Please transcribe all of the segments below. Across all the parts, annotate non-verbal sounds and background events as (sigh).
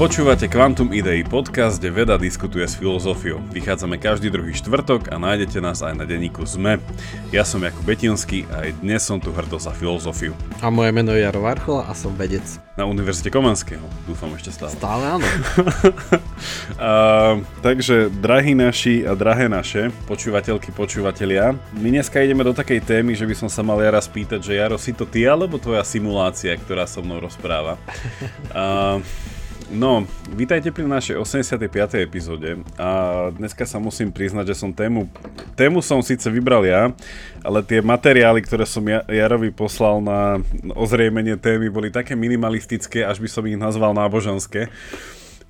Počúvate Quantum Idei podcast, kde veda diskutuje s filozofiou. Vychádzame každý druhý štvrtok a nájdete nás aj na denníku ZME. Ja som Jakub Betinský a aj dnes som tu hrdo za filozofiu. A moje meno je Jaro Varchola a som vedec. Na Univerzite Komenského, dúfam ešte stále. Stále áno. (laughs) a, takže, drahí naši a drahé naše, počúvateľky, počúvatelia, my dneska ideme do takej témy, že by som sa mal Jara spýtať, že Jaro, si to ty alebo tvoja simulácia, ktorá so mnou rozpráva? (laughs) A, No, vítajte pri našej 85. epizóde a dneska sa musím priznať, že som tému, tému som síce vybral ja, ale tie materiály, ktoré som Jarovi poslal na ozriemenie témy, boli také minimalistické, až by som ich nazval náboženské.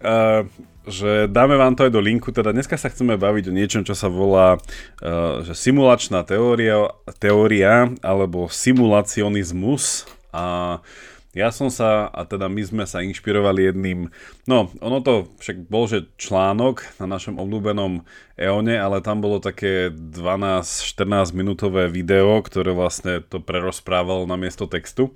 Uh, že dáme vám to aj do linku, teda dneska sa chceme baviť o niečom, čo sa volá uh, že simulačná teória, teória alebo simulacionizmus a uh, ja som sa, a teda my sme sa inšpirovali jedným, no ono to však bol, že článok na našom obľúbenom EONE, ale tam bolo také 12-14 minútové video, ktoré vlastne to prerozprávalo na miesto textu.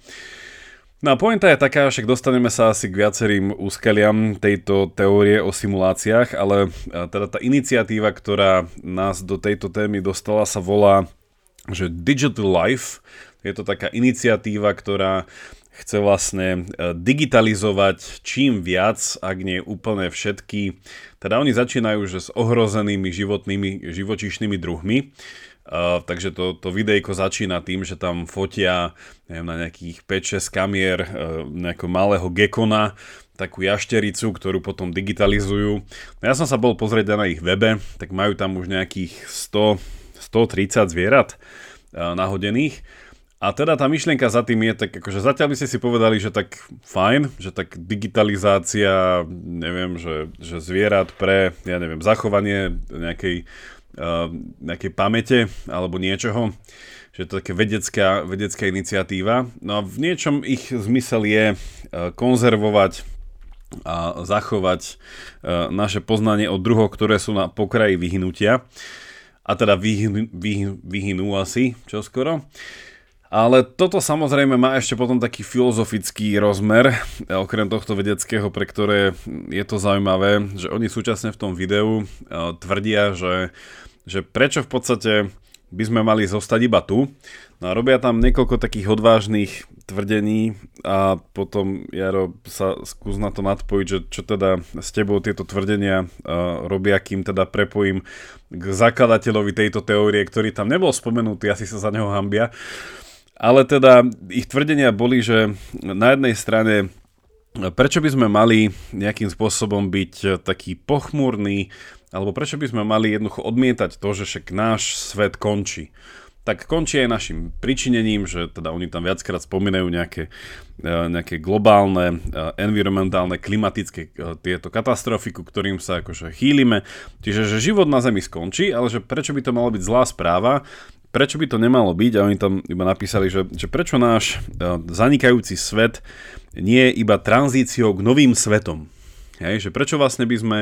No a pointa je taká, však dostaneme sa asi k viacerým úskaliam tejto teórie o simuláciách, ale teda tá iniciatíva, ktorá nás do tejto témy dostala, sa volá že Digital Life. Je to taká iniciatíva, ktorá chce vlastne e, digitalizovať čím viac, ak nie úplne všetky. Teda oni začínajú že s ohrozenými životnými, živočíšnymi druhmi. Uh, takže to, to videjko začína tým, že tam fotia neviem, na nejakých 5-6 kamier uh, nejakého malého gekona, takú jaštericu, ktorú potom digitalizujú. No ja som sa bol pozrieť na ich webe, tak majú tam už nejakých 100, 130 zvierat uh, nahodených. A teda tá myšlienka za tým je tak, akože zatiaľ by ste si povedali, že tak fajn, že tak digitalizácia, neviem, že, že zvierat pre, ja neviem, zachovanie nejakej, uh, nejakej pamäte alebo niečoho, že to je také vedecká, vedecká iniciatíva. No a v niečom ich zmysel je uh, konzervovať a zachovať uh, naše poznanie o druhoch, ktoré sú na pokraji vyhnutia. A teda vyhynú, vyhynú asi čoskoro. skoro. Ale toto samozrejme má ešte potom taký filozofický rozmer, okrem tohto vedeckého, pre ktoré je to zaujímavé, že oni súčasne v tom videu tvrdia, že, že prečo v podstate by sme mali zostať iba tu. No a robia tam niekoľko takých odvážnych tvrdení a potom, Jaro, sa skús na to nadpojiť, že čo teda s tebou tieto tvrdenia uh, robia, kým teda prepojím k zakladateľovi tejto teórie, ktorý tam nebol spomenutý, asi sa za neho hambia. Ale teda ich tvrdenia boli, že na jednej strane prečo by sme mali nejakým spôsobom byť taký pochmúrny, alebo prečo by sme mali jednoducho odmietať to, že však náš svet končí. Tak končí aj našim pričinením, že teda oni tam viackrát spomínajú nejaké, e, nejaké globálne, e, environmentálne, klimatické e, tieto katastrofy, ku ktorým sa akože chýlime. Čiže, že život na Zemi skončí, ale že prečo by to malo byť zlá správa, prečo by to nemalo byť a oni tam iba napísali, že, že prečo náš uh, zanikajúci svet nie je iba tranzíciou k novým svetom. Hej, že prečo vlastne by sme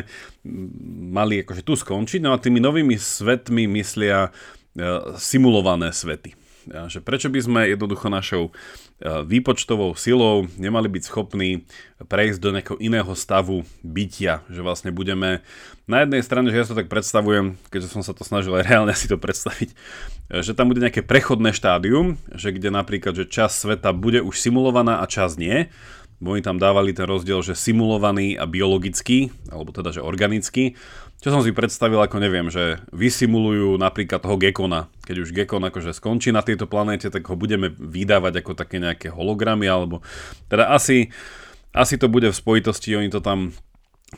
mali akože tu skončiť, no a tými novými svetmi myslia uh, simulované svety. Že prečo by sme jednoducho našou výpočtovou silou nemali byť schopní prejsť do nejakého iného stavu bytia, že vlastne budeme na jednej strane, že ja to tak predstavujem, keďže som sa to snažil aj reálne (laughs) si to predstaviť, že tam bude nejaké prechodné štádium, že kde napríklad, že čas sveta bude už simulovaná a čas nie, oni tam dávali ten rozdiel, že simulovaný a biologický, alebo teda, že organický, čo som si predstavil, ako neviem, že vysimulujú napríklad toho Gekona. Keď už Gekon akože skončí na tejto planéte, tak ho budeme vydávať ako také nejaké hologramy, alebo teda asi, asi to bude v spojitosti, oni to tam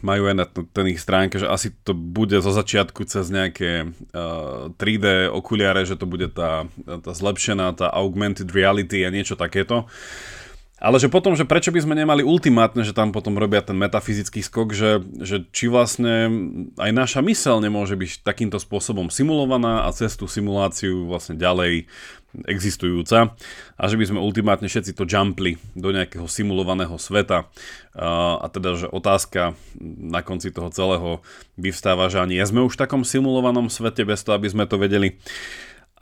majú aj na ten ich stránke, že asi to bude zo začiatku cez nejaké uh, 3D okuliare, že to bude tá, tá zlepšená, tá augmented reality a niečo takéto. Ale že potom, že prečo by sme nemali ultimátne, že tam potom robia ten metafyzický skok, že, že či vlastne aj naša mysel nemôže byť takýmto spôsobom simulovaná a cez tú simuláciu vlastne ďalej existujúca a že by sme ultimátne všetci to jumpli do nejakého simulovaného sveta a, teda, že otázka na konci toho celého vyvstáva, že ani sme už v takom simulovanom svete bez toho, aby sme to vedeli.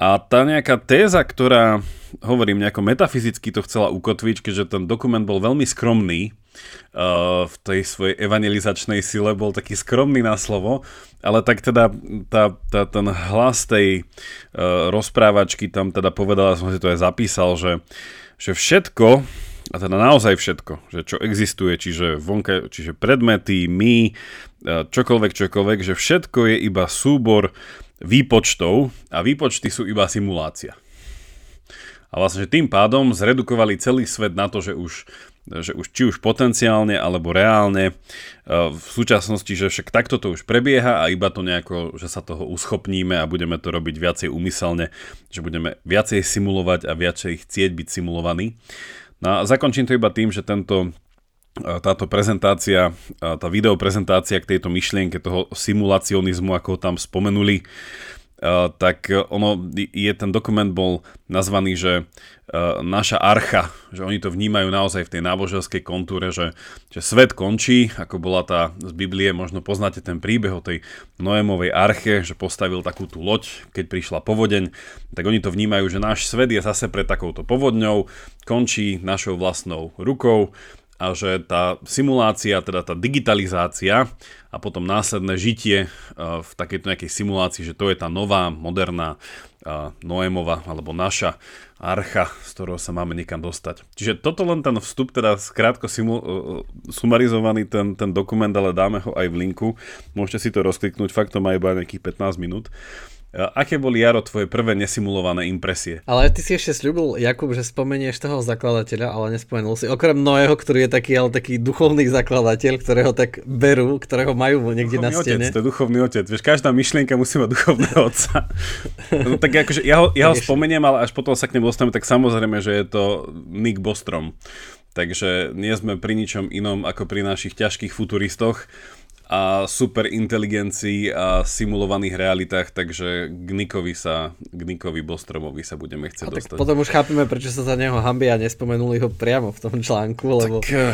A tá nejaká téza, ktorá, hovorím, nejako metafyzicky to chcela ukotviť, keďže ten dokument bol veľmi skromný, uh, v tej svojej evangelizačnej sile, bol taký skromný na slovo, ale tak teda tá, tá, ten hlas tej uh, rozprávačky tam teda povedala, som si to aj zapísal, že, že všetko, a teda naozaj všetko, že čo existuje, čiže, vonka, čiže predmety, my, čokoľvek, čokoľvek, že všetko je iba súbor výpočtov a výpočty sú iba simulácia. A vlastne, že tým pádom zredukovali celý svet na to, že už, že už či už potenciálne alebo reálne e, v súčasnosti, že však takto to už prebieha a iba to nejako, že sa toho uschopníme a budeme to robiť viacej úmyselne, že budeme viacej simulovať a viacej chcieť byť simulovaní. No a zakončím to iba tým, že tento táto prezentácia, tá videoprezentácia k tejto myšlienke toho simulacionizmu, ako ho tam spomenuli, tak ono, je, ten dokument bol nazvaný, že naša archa, že oni to vnímajú naozaj v tej náboženskej kontúre, že, že svet končí, ako bola tá z Biblie, možno poznáte ten príbeh o tej Noémovej arche, že postavil takú tú loď, keď prišla povodeň, tak oni to vnímajú, že náš svet je zase pred takouto povodňou, končí našou vlastnou rukou, a že tá simulácia, teda tá digitalizácia a potom následné žitie v takejto nejakej simulácii, že to je tá nová, moderná Noémova alebo naša archa, z ktorého sa máme niekam dostať. Čiže toto len ten vstup, teda skrátko simu, sumarizovaný ten, ten dokument, ale dáme ho aj v linku. Môžete si to rozkliknúť, fakt to má iba nejakých 15 minút. Aké boli, Jaro, tvoje prvé nesimulované impresie? Ale ty si ešte slúbil, Jakub, že spomenieš toho zakladateľa, ale nespomenul si. Okrem Noého, ktorý je taký, ale taký duchovný zakladateľ, ktorého tak berú, ktorého majú niekde duchovný na stene. Otec, to je duchovný otec. Vieš, každá myšlienka musí mať duchovného otca. (laughs) no, tak akože ja ho, ja ho spomeniem, ale až potom sa k nemu dostaneme, tak samozrejme, že je to Nick Bostrom. Takže nie sme pri ničom inom ako pri našich ťažkých futuristoch a super inteligencii a simulovaných realitách, takže k Nikovi sa, k Nikovi Bostromovi sa budeme chcieť a dostať. potom už chápeme, prečo sa za neho hambia a nespomenuli ho priamo v tom článku, lebo tak... Eh,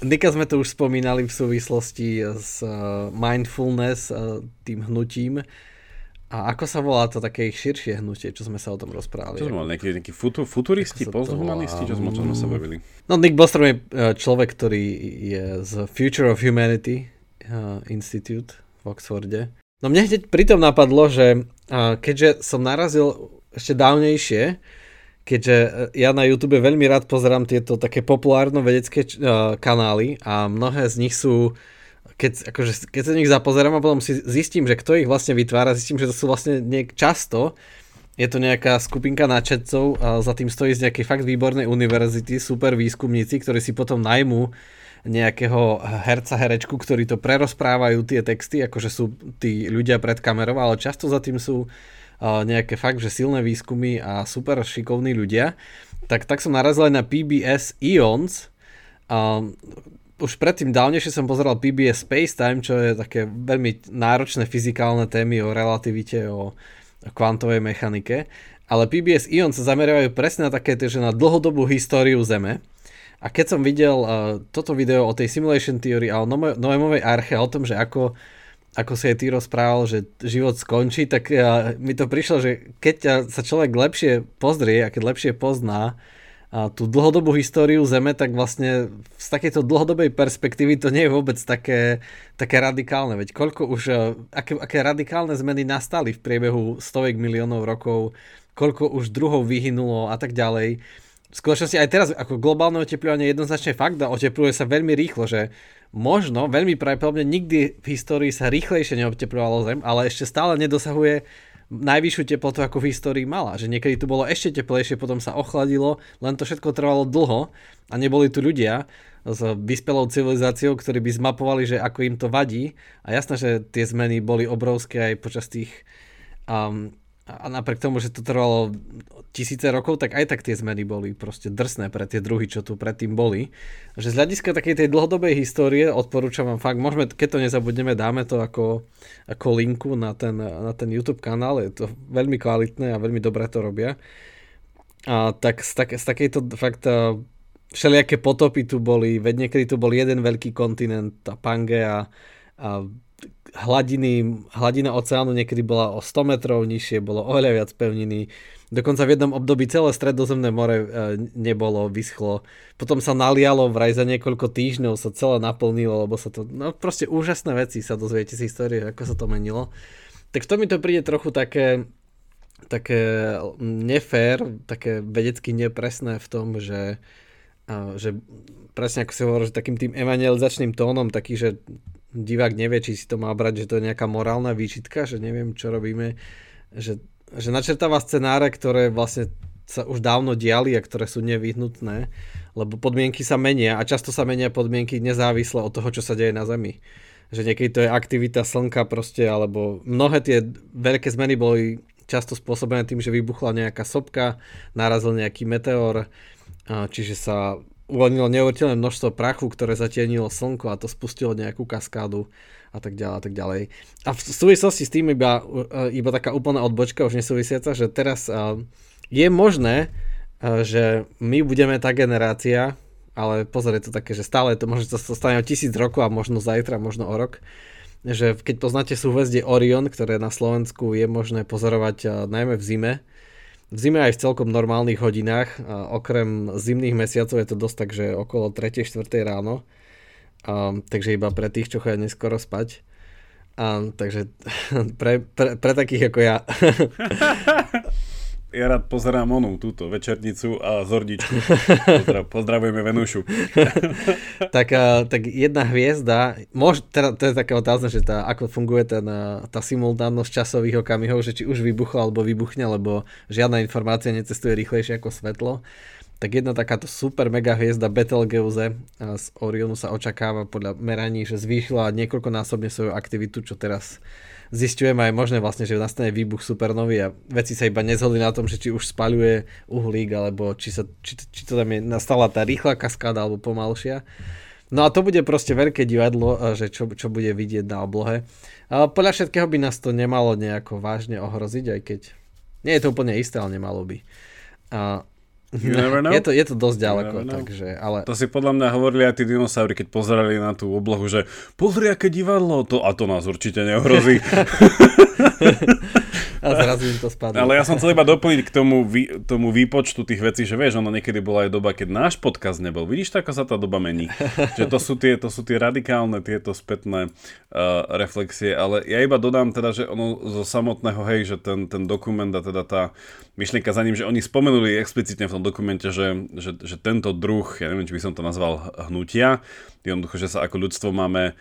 Nika sme to už spomínali v súvislosti s eh, mindfulness, eh, tým hnutím, a ako sa volá to také širšie hnutie, čo sme sa o tom rozprávali? Čo sme mali, nejakí, nejakí futu, futuristi, posthumanisti, čo sme, čo sme sa bavili? No Nick Bostrom je e, človek, ktorý je z Future of Humanity uh, Institute v Oxforde. No mne hneď pritom napadlo, že uh, keďže som narazil ešte dávnejšie, keďže ja na YouTube veľmi rád pozerám tieto také populárno vedecké uh, kanály a mnohé z nich sú keď, akože, keď sa nich zapozerám a potom si zistím, že kto ich vlastne vytvára, zistím, že to sú vlastne niek- často je to nejaká skupinka načetcov a za tým stojí z nejakej fakt výbornej univerzity, super výskumníci, ktorí si potom najmú nejakého herca, herečku, ktorí to prerozprávajú tie texty, akože sú tí ľudia pred kamerou, ale často za tým sú nejaké fakt, že silné výskumy a super šikovní ľudia. Tak, tak som narazil aj na PBS Ions, už predtým dávnejšie som pozeral PBS Space Time, čo je také veľmi náročné fyzikálne témy o relativite, o, kvantovej mechanike. Ale PBS Ion sa zameriavajú presne na také, že na dlhodobú históriu Zeme. A keď som videl uh, toto video o tej simulation theory a o Noemovej arche, o tom, že ako, ako si aj ty rozprával, že život skončí, tak uh, mi to prišlo, že keď sa človek lepšie pozrie a keď lepšie pozná tú dlhodobú históriu Zeme, tak vlastne z takejto dlhodobej perspektívy to nie je vôbec také, také radikálne. Veď koľko už, e, aké, aké radikálne zmeny nastali v priebehu stovek miliónov rokov, koľko už druhov vyhynulo a tak ďalej. V skutočnosti aj teraz ako globálne oteplovanie je jednoznačne fakt a otepluje sa veľmi rýchlo, že možno, veľmi pravdepodobne nikdy v histórii sa rýchlejšie neoteplovalo Zem, ale ešte stále nedosahuje najvyššiu teplotu ako v histórii mala. Že niekedy tu bolo ešte teplejšie, potom sa ochladilo, len to všetko trvalo dlho a neboli tu ľudia s vyspelou civilizáciou, ktorí by zmapovali, že ako im to vadí. A jasné, že tie zmeny boli obrovské aj počas tých um, a napriek tomu, že to trvalo tisíce rokov, tak aj tak tie zmeny boli proste drsné pre tie druhy, čo tu predtým boli. Že z hľadiska takej tej dlhodobej histórie odporúčam vám fakt, môžeme, keď to nezabudneme, dáme to ako, ako linku na ten, na ten YouTube kanál, je to veľmi kvalitné a veľmi dobre to robia. A tak z, tak, z takejto fakt všelijaké potopy tu boli, veď niekedy tu bol jeden veľký kontinent, tá Pangea, a hladiny, hladina oceánu niekedy bola o 100 metrov nižšie, bolo oveľa viac pevniny. Dokonca v jednom období celé stredozemné more e, nebolo, vyschlo. Potom sa nalialo, vraj za niekoľko týždňov sa celé naplnilo, lebo sa to, no proste úžasné veci sa dozviete z histórie, ako sa to menilo. Tak to mi to príde trochu také, také nefér, také vedecky nepresné v tom, že, že presne ako si hovoril, že takým tým evangelizačným tónom, taký, že divák nevie, či si to má brať, že to je nejaká morálna výčitka, že neviem, čo robíme, že, že načrtáva scenáre, ktoré vlastne sa už dávno diali a ktoré sú nevyhnutné, lebo podmienky sa menia a často sa menia podmienky nezávisle od toho, čo sa deje na Zemi. Že niekedy to je aktivita slnka proste, alebo mnohé tie veľké zmeny boli často spôsobené tým, že vybuchla nejaká sopka, narazil nejaký meteor, čiže sa uvoľnilo neuveriteľné množstvo prachu, ktoré zatienilo slnko a to spustilo nejakú kaskádu a tak ďalej a tak ďalej. A v súvislosti s tým iba, e, iba taká úplná odbočka, už nesúvisiaca, že teraz e, je možné, e, že my budeme tá generácia, ale pozor, je to také, že stále to možno sa stane o tisíc rokov a možno zajtra, možno o rok, že keď poznáte súhvezdie Orion, ktoré na Slovensku je možné pozorovať najmä v zime, v zime aj v celkom normálnych hodinách. Okrem zimných mesiacov je to dosť tak, že okolo 3. 4. ráno. Takže iba pre tých, čo chodia neskoro spať. A, takže (laughs) pre, pre, pre takých ako ja. (laughs) ja rád pozerám onú, túto večernicu a zordičku. Pozdrav, (laughs) pozdravujeme Venušu. (laughs) tak, tak jedna hviezda, mož, teda, to je taká otázka, že tá, ako funguje ten, tá simultánnosť časových okamihov, že či už vybuchla alebo vybuchne, lebo žiadna informácia necestuje rýchlejšie ako svetlo. Tak jedna takáto super mega hviezda Betelgeuse z Orionu sa očakáva podľa meraní, že zvýšila niekoľkonásobne svoju aktivitu, čo teraz zistujeme aj možné vlastne, že nastane výbuch supernový a veci sa iba nezhodli na tom, že či už spaľuje uhlík, alebo či, sa, či, či to tam je nastala tá rýchla kaskáda alebo pomalšia. No a to bude proste veľké divadlo, že čo, čo bude vidieť na oblohe. A podľa všetkého by nás to nemalo nejako vážne ohroziť, aj keď nie je to úplne isté, ale nemalo by. A. Je to, je to dosť ďaleko, takže, ale... To si podľa mňa hovorili aj tí dinosaury, keď pozerali na tú oblohu, že pozri, aké divadlo, to, a to nás určite neohrozí. (laughs) a zrazu im to spadlo. Ale ja som chcel iba doplniť k tomu, vý, tomu výpočtu tých vecí, že vieš, ono niekedy bola aj doba, keď náš podcast nebol. Vidíš, ako sa tá doba mení. (laughs) že to sú tie, to sú tie radikálne, tieto spätné uh, reflexie, ale ja iba dodám teda, že ono zo samotného, hej, že ten, ten dokument a teda tá myšlienka za ním, že oni spomenuli explicitne v tom dokumente, že, že, že tento druh, ja neviem, či by som to nazval hnutia, jednoducho, že sa ako ľudstvo máme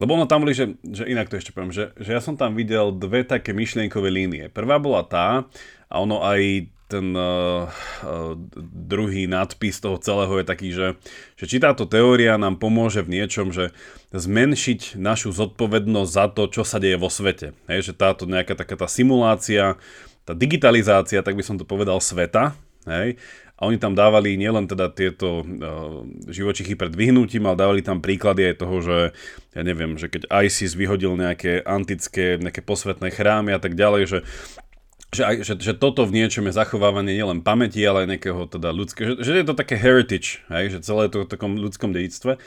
lebo ono tam boli, že, že inak to ešte poviem, že, že ja som tam videl dve také myšlienkové línie. Prvá bola tá, a ono aj ten uh, uh, druhý nadpis toho celého je taký, že, že či táto teória nám pomôže v niečom, že zmenšiť našu zodpovednosť za to, čo sa deje vo svete. Hej, že táto nejaká taká tá simulácia tá digitalizácia, tak by som to povedal, sveta, hej, a oni tam dávali nielen teda tieto uh, živočichy pred vyhnutím, ale dávali tam príklady aj toho, že ja neviem, že keď ISIS vyhodil nejaké antické, nejaké posvetné chrámy a tak ďalej, že že, že, že toto v niečom je zachovávanie nielen pamäti, ale aj nejakého teda ľudského, že, že je to také heritage, hej, že celé to v takom ľudskom dedictve.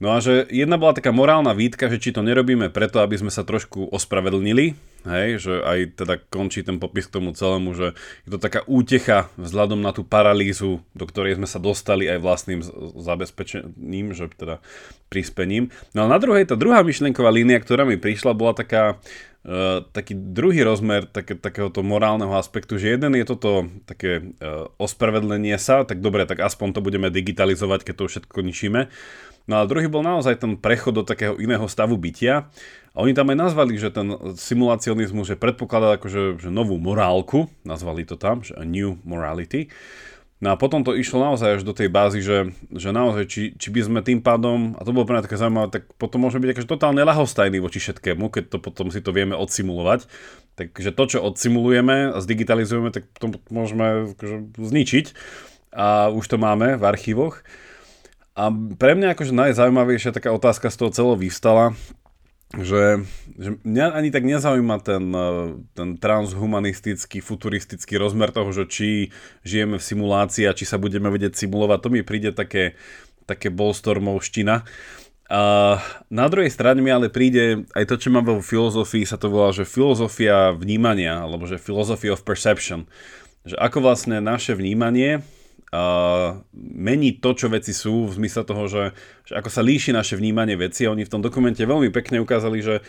No a že jedna bola taká morálna výtka, že či to nerobíme preto, aby sme sa trošku ospravedlnili, Hej, že aj teda končí ten popis k tomu celému, že je to taká útecha vzhľadom na tú paralýzu, do ktorej sme sa dostali aj vlastným zabezpečením, že teda prispením. No a na druhej, tá druhá myšlienková línia, ktorá mi prišla, bola taká, Uh, taký druhý rozmer také, takéhoto morálneho aspektu, že jeden je toto také uh, ospravedlenie sa, tak dobre, tak aspoň to budeme digitalizovať, keď to všetko ničíme. No a druhý bol naozaj ten prechod do takého iného stavu bytia a oni tam aj nazvali, že ten simulacionizmus, že predpokladá akože že novú morálku, nazvali to tam, že a new morality. No a potom to išlo naozaj až do tej bázy, že, že naozaj, či, či by sme tým pádom, a to bolo pre mňa také zaujímavé, tak potom môžeme byť akože totálne ľahostajní voči všetkému, keď to potom si to vieme odsimulovať. Takže to, čo odsimulujeme a zdigitalizujeme, tak to môžeme akože zničiť. A už to máme v archívoch. A pre mňa akože najzaujímavejšia taká otázka z toho celého vyvstala, že, že mňa ani tak nezaujíma ten, e, ten transhumanistický, futuristický rozmer toho, že či žijeme v simulácii a či sa budeme vedieť simulovať. To mi príde také, také bolstormovština. A na druhej strane mi ale príde aj to, čo mám vo filozofii, sa to volá, že filozofia vnímania, alebo že philosophy of perception. Že ako vlastne naše vnímanie uh, mení to, čo veci sú, v zmysle toho, že, že ako sa líši naše vnímanie veci. Oni v tom dokumente veľmi pekne ukázali, že,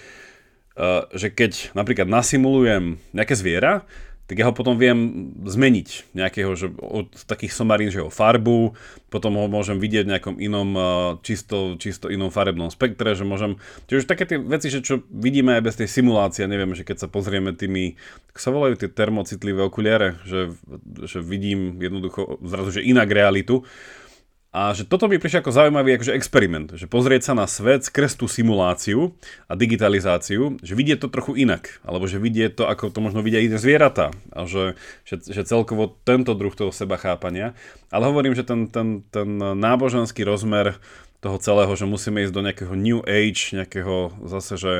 uh, že keď napríklad nasimulujem nejaké zviera, tak ja ho potom viem zmeniť nejakého, že od takých somarín, že ho farbu, potom ho môžem vidieť v nejakom inom, čisto, čisto inom farebnom spektre, že môžem, čiže také tie veci, že čo vidíme aj bez tej simulácie, neviem, že keď sa pozrieme tými, ako sa volajú tie termocitlivé okuliare, že, že vidím jednoducho zrazu, že inak realitu, a že toto by prišlo ako zaujímavý akože experiment, že pozrieť sa na svet skrz tú simuláciu a digitalizáciu, že vidieť to trochu inak, alebo že vidieť to, ako to možno vidia iné zvieratá, a že, že, že celkovo tento druh toho seba chápania. Ale hovorím, že ten, ten, ten náboženský rozmer toho celého, že musíme ísť do nejakého new age, nejakého zase, že...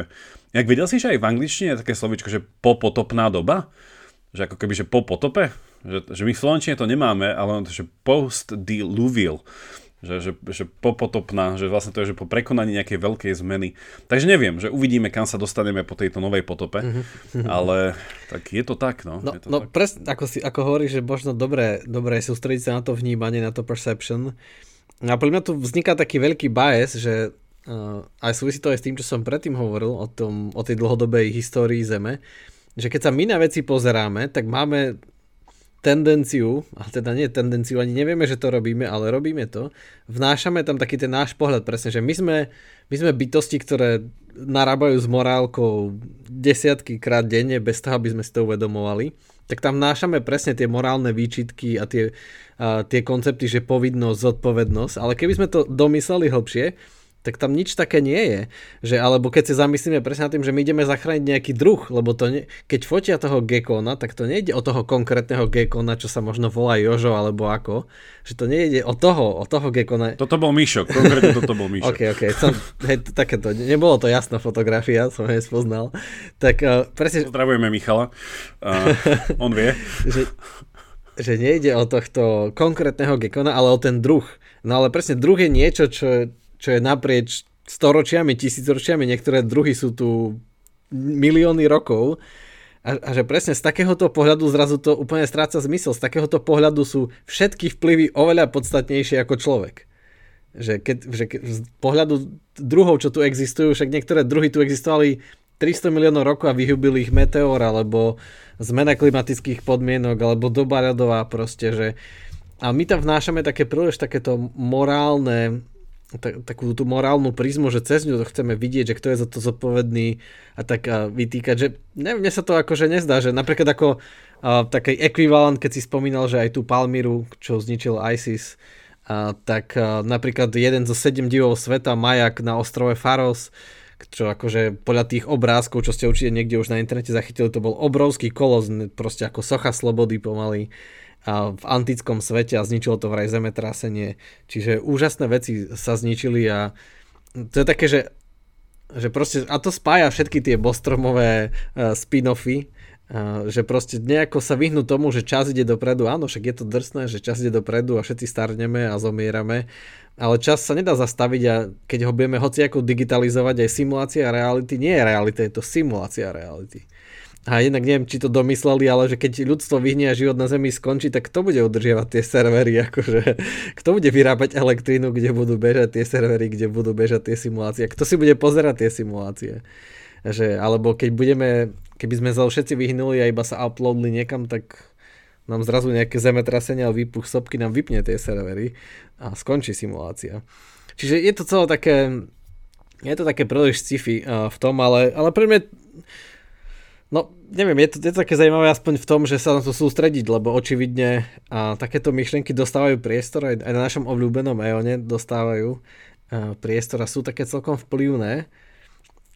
Jak videl si, že aj v angličtine je také slovičko, že popotopná doba? Že ako keby, že po potope? Že, že my v Slovenčine to nemáme, ale to, že post-diluvial, že, že, že popotopná, že vlastne to je, že po prekonaní nejakej veľkej zmeny. Takže neviem, že uvidíme, kam sa dostaneme po tejto novej potope, mm-hmm. ale tak je to tak, no. No, je to no tak. presne, ako, si, ako hovoríš, že možno dobré, dobré sústrediť sa na to vnímanie, na to perception. A pre mňa tu vzniká taký veľký bias, že uh, aj súvisí to aj s tým, čo som predtým hovoril o, tom, o tej dlhodobej histórii Zeme, že keď sa my na veci pozeráme, tak máme tendenciu, a teda nie tendenciu, ani nevieme, že to robíme, ale robíme to, vnášame tam taký ten náš pohľad, presne, že my sme, my sme bytosti, ktoré narábajú s morálkou desiatky krát denne, bez toho, aby sme si to uvedomovali, tak tam vnášame presne tie morálne výčitky a tie, a tie koncepty, že povinnosť, zodpovednosť, ale keby sme to domysleli hlbšie, tak tam nič také nie je. Že, alebo keď sa zamyslíme presne na tým, že my ideme zachrániť nejaký druh, lebo to ne, keď fotia toho gekona, tak to nejde o toho konkrétneho gekona, čo sa možno volá Jožo alebo ako. Že to nejde o toho, o toho gekona. Toto bol Mišo, konkrétne toto bol Mišo. (laughs) ok, ok, som, hej, takéto, nebolo to jasná fotografia, som jej spoznal. Tak uh, presne... Pozdravujeme Michala, uh, on vie. (laughs) že, že nejde o tohto konkrétneho gekona, ale o ten druh. No ale presne druh je niečo, čo, čo je naprieč storočiami, tisícročiami, niektoré druhy sú tu milióny rokov a, a že presne z takéhoto pohľadu zrazu to úplne stráca zmysel. Z takéhoto pohľadu sú všetky vplyvy oveľa podstatnejšie ako človek. Že, keď, že keď, z pohľadu druhov, čo tu existujú, však niektoré druhy tu existovali 300 miliónov rokov a vyhubili ich meteor, alebo zmena klimatických podmienok, alebo doba ľadová proste, že a my tam vnášame také príliš takéto morálne tak, takú tú morálnu prízmu, že cez ňu chceme vidieť, že kto je za to zodpovedný a tak a vytýkať, že ne, mne sa to akože nezdá, že napríklad ako a, taký ekvivalent, keď si spomínal, že aj tú Palmyru, čo zničil ISIS, a, tak a, napríklad jeden zo sedem divov sveta, Majak na ostrove Faros, čo akože podľa tých obrázkov, čo ste určite niekde už na internete zachytili, to bol obrovský kolos, proste ako socha slobody pomaly v antickom svete a zničilo to vraj zemetrasenie. Čiže úžasné veci sa zničili a to je také, že, že proste, a to spája všetky tie bostromové uh, spin-offy, uh, že proste nejako sa vyhnú tomu, že čas ide dopredu. Áno, však je to drsné, že čas ide dopredu a všetci starneme a zomierame, ale čas sa nedá zastaviť a keď ho budeme ako digitalizovať, aj simulácia reality nie je realita, je to simulácia reality. A jednak neviem, či to domysleli, ale že keď ľudstvo vyhnie a život na Zemi skončí, tak kto bude udržiavať tie servery? Akože, kto bude vyrábať elektrínu, kde budú bežať tie servery, kde budú bežať tie simulácie? Kto si bude pozerať tie simulácie? Že, alebo keď budeme, keby sme sa všetci vyhnuli a iba sa uploadli niekam, tak nám zrazu nejaké zemetrasenie a výpuch sopky nám vypne tie servery a skončí simulácia. Čiže je to celé také, je to také príliš sci-fi v tom, ale, ale pre mňa neviem, je to, je to také zaujímavé aspoň v tom, že sa na to sústrediť, lebo očividne a takéto myšlienky dostávajú priestor, aj, aj na našom obľúbenom EONE dostávajú a, priestor a sú také celkom vplyvné.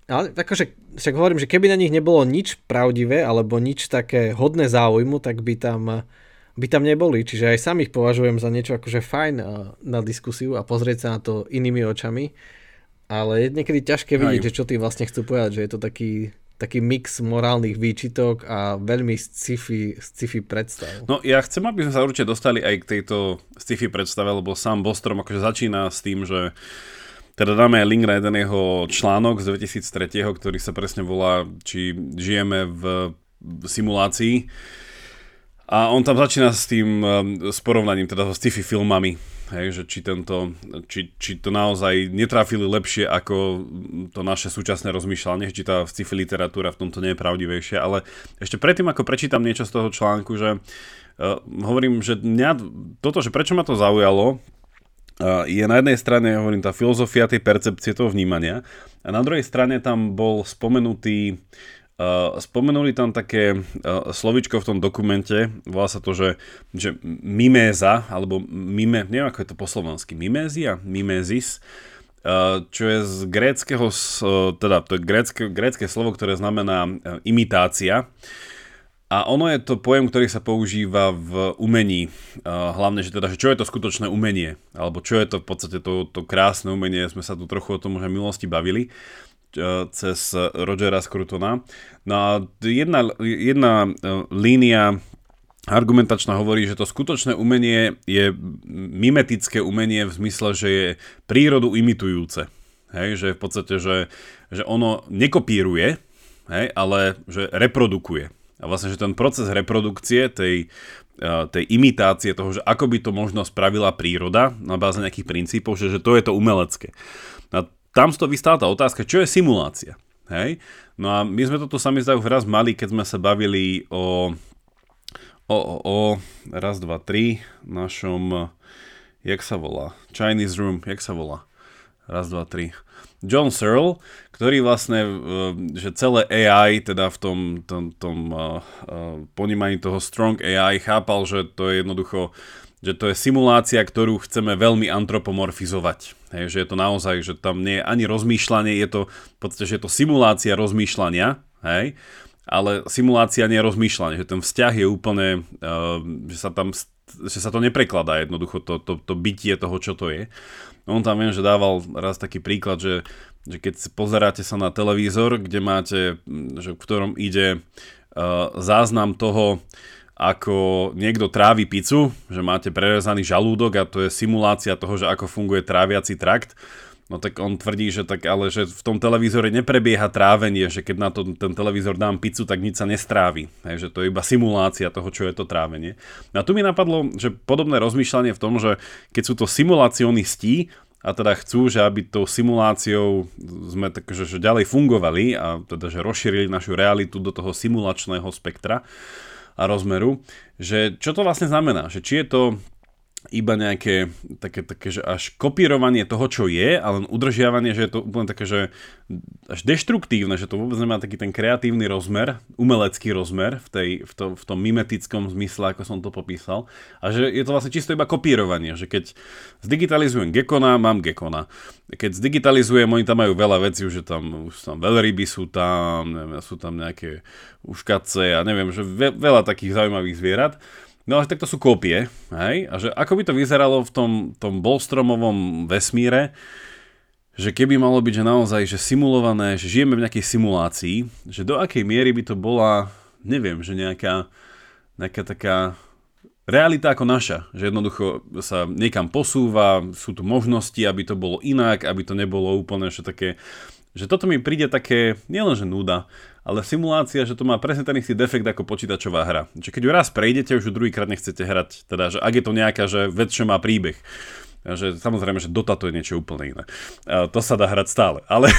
Ale akože, však hovorím, že keby na nich nebolo nič pravdivé alebo nič také hodné záujmu, tak by tam, by tam neboli. Čiže aj sám ich považujem za niečo akože fajn na diskusiu a pozrieť sa na to inými očami. Ale je niekedy ťažké vidieť, že čo tým vlastne chcú povedať, že je to taký taký mix morálnych výčitok a veľmi sci-fi, sci-fi predstav. No ja chcem, aby sme sa určite dostali aj k tejto sci-fi predstave, lebo sám Bostrom akože začína s tým, že Teda dáme link na jeden jeho článok z 2003, ktorý sa presne volá, či žijeme v simulácii. A on tam začína s tým s porovnaním teda s sci-fi filmami, hej, že či, tento, či, či to naozaj netráfili lepšie ako to naše súčasné rozmýšľanie, či tá sci-fi literatúra v tomto nie je pravdivejšia, ale ešte predtým, ako prečítam niečo z toho článku, že uh, hovorím, že mňa, toto, že prečo ma to zaujalo, je na jednej strane, hovorím, tá filozofia tej percepcie toho vnímania a na druhej strane tam bol spomenutý spomenuli tam také uh, slovičko v tom dokumente, volá sa to, že, že miméza, alebo mime, neviem ako je to po slovensky, mimézia, mimézis, uh, čo je z gréckého, teda to je grécké, grécké slovo, ktoré znamená imitácia. A ono je to pojem, ktorý sa používa v umení. Hlavne, že teda, že čo je to skutočné umenie, alebo čo je to v podstate to, to krásne umenie, sme sa tu trochu o tom už aj milosti bavili cez Rogera Scrutona. No a jedna, jedna línia argumentačná hovorí, že to skutočné umenie je mimetické umenie v zmysle, že je prírodu imitujúce. Hej, že v podstate, že, že ono nekopíruje, hej, ale že reprodukuje. A vlastne, že ten proces reprodukcie tej, tej imitácie toho, že ako by to možno spravila príroda na báze nejakých princípov, že, že to je to umelecké. Tam z toho vystáva tá otázka, čo je simulácia. Hej? No a my sme toto sami zdajú raz mali, keď sme sa bavili o, o, o, o raz, dva, tri našom, jak sa volá, Chinese Room, jak sa volá, raz, dva, tri. John Searle, ktorý vlastne, e, že celé AI, teda v tom, tom, tom uh, uh, ponímaní toho strong AI, chápal, že to je jednoducho, že to je simulácia, ktorú chceme veľmi antropomorfizovať. Hej, že je to naozaj, že tam nie je ani rozmýšľanie, je to v podstate, že je to simulácia rozmýšľania, hej, ale simulácia nie je rozmýšľanie, že ten vzťah je úplne, uh, že sa tam že sa to neprekladá jednoducho, to, to, to bytie toho, čo to je. On tam viem, že dával raz taký príklad, že, že keď pozeráte sa na televízor, kde máte, že v ktorom ide uh, záznam toho, ako niekto trávi pizzu, že máte prerezaný žalúdok a to je simulácia toho, že ako funguje tráviaci trakt, No tak on tvrdí, že tak ale že v tom televízore neprebieha trávenie, že keď na to, ten televízor dám pizzu, tak nič sa nestrávi. Hej, že to je iba simulácia toho, čo je to trávenie. No a tu mi napadlo, že podobné rozmýšľanie v tom, že keď sú to simulácionisti, a teda chcú, že aby tou simuláciou sme tak, že, že ďalej fungovali a teda, že rozšírili našu realitu do toho simulačného spektra a rozmeru, že čo to vlastne znamená, že či je to iba nejaké také, také, že až kopírovanie toho, čo je, ale udržiavanie, že je to úplne také, že až deštruktívne, že to vôbec nemá taký ten kreatívny rozmer, umelecký rozmer v, tej, v, to, v tom mimetickom zmysle, ako som to popísal. A že je to vlastne čisto iba kopírovanie, že keď zdigitalizujem Gekona, mám Gekona. Keď zdigitalizujem, oni tam majú veľa vecí, že tam už tam veľryby sú tam, neviem, sú tam nejaké uškace a neviem, že ve, veľa takých zaujímavých zvierat. No ale tak to sú kópie, hej? A že ako by to vyzeralo v tom, tom bolstromovom vesmíre, že keby malo byť že naozaj že simulované, že žijeme v nejakej simulácii, že do akej miery by to bola, neviem, že nejaká, nejaká taká realita ako naša, že jednoducho sa niekam posúva, sú tu možnosti, aby to bolo inak, aby to nebolo úplne že také, že toto mi príde také, nielenže nuda, ale simulácia, že to má presne ten istý defekt ako počítačová hra. Čiže keď ju raz prejdete, už ju druhýkrát nechcete hrať, teda, že ak je to nejaká, že vec, čo má príbeh. Že samozrejme, že Dota to je niečo úplne iné. A to sa dá hrať stále. Ale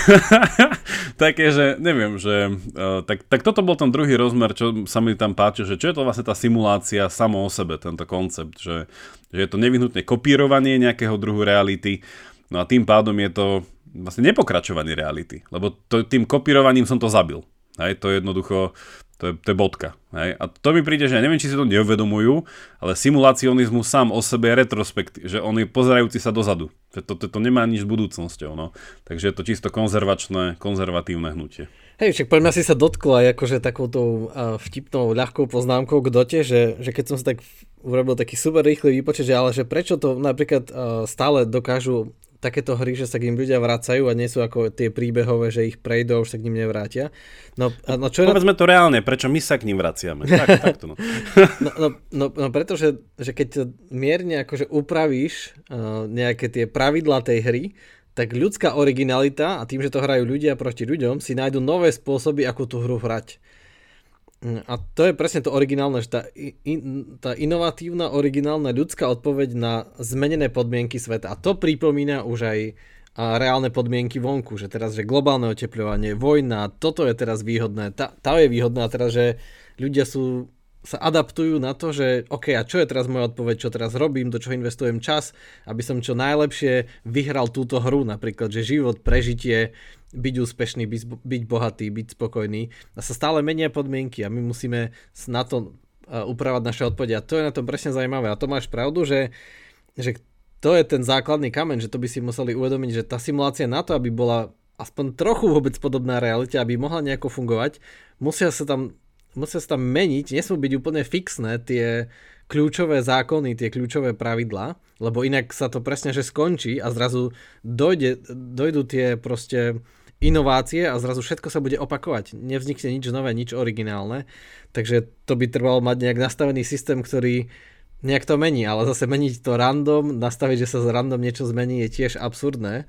(laughs) také, že neviem, že tak, tak toto bol ten druhý rozmer, čo sa mi tam páči, že čo je to vlastne tá simulácia samo o sebe, tento koncept, že, že je to nevyhnutne kopírovanie nejakého druhu reality, no a tým pádom je to vlastne nepokračovanie reality, lebo to, tým kopírovaním som to zabil. Hej, to je jednoducho, to je, to je bodka. Hej. A to mi príde, že ja neviem, či si to neuvedomujú, ale simulacionizmus sám o sebe je retrospekt, že on je pozerajúci sa dozadu. Že to, to, to nemá nič s budúcnosťou. No. Takže je to čisto konzervačné, konzervatívne hnutie. Hej, však mňa si sa dotkla aj akože takouto vtipnou, ľahkou poznámkou k dote, že, že keď som sa tak urobil taký super rýchly výpočet, že ale že prečo to napríklad stále dokážu takéto hry, že sa k ním ľudia vracajú a nie sú ako tie príbehové, že ich prejdú a už sa k ním nevrátia. No, no čo Povedzme na... to reálne, prečo my sa k ním vraciame. (laughs) Tak, takto, no. no, no, no, no pretože že keď mierne akože upravíš uh, nejaké tie pravidlá tej hry, tak ľudská originalita a tým, že to hrajú ľudia proti ľuďom, si nájdu nové spôsoby, ako tú hru hrať. Mm, a to je presne to originálne, že tá, in, tá inovatívna, originálna ľudská odpoveď na zmenené podmienky sveta. A to pripomína už aj a reálne podmienky vonku, že teraz, že globálne oteplovanie, vojna, toto je teraz výhodné, tá, tá je výhodná teraz, že ľudia sú sa adaptujú na to, že OK, a čo je teraz moja odpoveď, čo teraz robím, do čoho investujem čas, aby som čo najlepšie vyhral túto hru, napríklad, že život, prežitie, byť úspešný, byť, byť bohatý, byť spokojný. A sa stále menia podmienky a my musíme na to upravať naše odpovede. A to je na tom presne zaujímavé. A to máš pravdu, že, že to je ten základný kameň, že to by si museli uvedomiť, že tá simulácia na to, aby bola aspoň trochu vôbec podobná realite, aby mohla nejako fungovať, musia sa tam musia sa tam meniť, nesmú byť úplne fixné tie kľúčové zákony, tie kľúčové pravidlá, lebo inak sa to presne že skončí a zrazu dojde, dojdú tie proste inovácie a zrazu všetko sa bude opakovať. Nevznikne nič nové, nič originálne. Takže to by trvalo mať nejak nastavený systém, ktorý nejak to mení, ale zase meniť to random, nastaviť, že sa z random niečo zmení je tiež absurdné.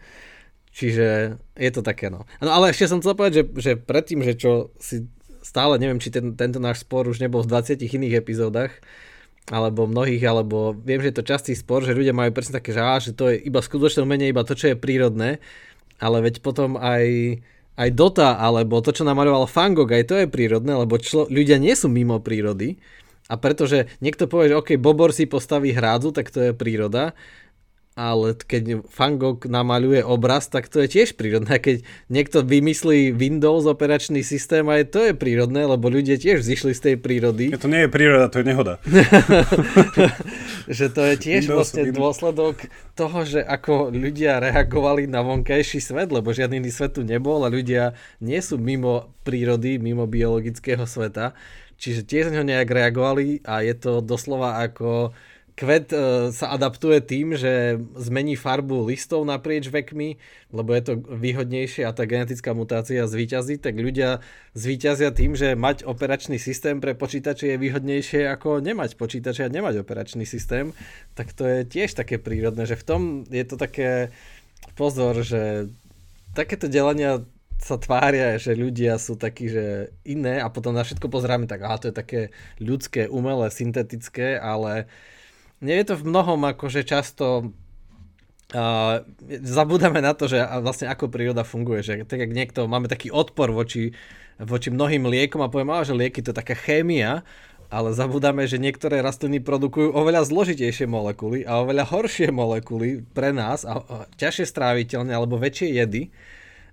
Čiže je to také no. No ale ešte som chcel povedať, že, že predtým, že čo si stále neviem, či ten, tento náš spor už nebol v 20 iných epizódach, alebo mnohých, alebo viem, že je to častý spor, že ľudia majú presne také, že, á, že to je iba skutočné umenie, iba to, čo je prírodné, ale veď potom aj, aj Dota, alebo to, čo namaroval Fangog, aj to je prírodné, lebo člo, ľudia nie sú mimo prírody, a pretože niekto povie, že OK, Bobor si postaví hrádzu, tak to je príroda, ale keď Fangok namaľuje obraz, tak to je tiež prírodné. (laughs) Keď niekto vymyslí Windows operačný systém, aj to je prírodné, lebo ľudia tiež zišli z tej prírody. Ja to nie je príroda, to je nehoda. (laughs) že to je tiež Windows, vlastne Windows. dôsledok toho, že ako ľudia reagovali na vonkajší svet, lebo žiadny iný svet tu nebol a ľudia nie sú mimo prírody, mimo biologického sveta. Čiže tiež na ňo nejak reagovali a je to doslova ako Kvet uh, sa adaptuje tým, že zmení farbu listov naprieč vekmi, lebo je to výhodnejšie a tá genetická mutácia zvíťazí, tak ľudia zvíťazia tým, že mať operačný systém pre počítače je výhodnejšie ako nemať počítače a nemať operačný systém, tak to je tiež také prírodné, že v tom je to také pozor, že takéto delania sa tvária, že ľudia sú takí, že iné a potom na všetko pozráme tak, aha, to je také ľudské, umelé, syntetické, ale nie je to v mnohom akože často Uh, zabúdame na to, že vlastne ako príroda funguje, že tak jak niekto, máme taký odpor voči, voči mnohým liekom a poviem, že lieky to je taká chémia, ale zabúdame, že niektoré rastliny produkujú oveľa zložitejšie molekuly a oveľa horšie molekuly pre nás a, a ťažšie stráviteľné alebo väčšie jedy.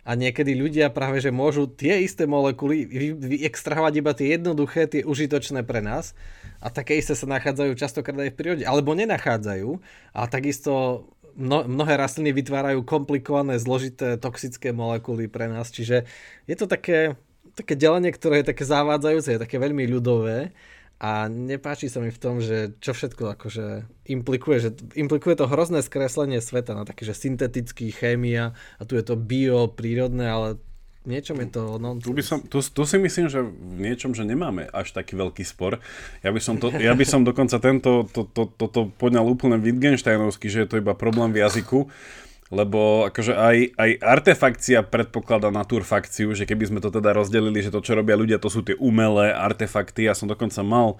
A niekedy ľudia práve, že môžu tie isté molekuly vyextrahovať iba tie jednoduché, tie užitočné pre nás a také isté sa nachádzajú častokrát aj v prírode, alebo nenachádzajú. A takisto mno, mnohé rastliny vytvárajú komplikované, zložité, toxické molekuly pre nás, čiže je to také, také delenie, ktoré je také zavádzajúce, je také veľmi ľudové. A nepáči sa mi v tom, že čo všetko akože implikuje, že implikuje to hrozné skreslenie sveta na také, že syntetický, chémia. A tu je to bio, prírodné, ale niečom je to nonsense. Tu, by som, tu, tu si myslím, že v niečom, že nemáme až taký veľký spor. Ja by som, to, ja by som dokonca tento, to, to, to, to poňal úplne Wittgensteinovsky, že je to iba problém v jazyku, lebo akože aj, aj artefakcia predpokladá naturfakciu, že keby sme to teda rozdelili, že to, čo robia ľudia, to sú tie umelé artefakty. Ja som dokonca mal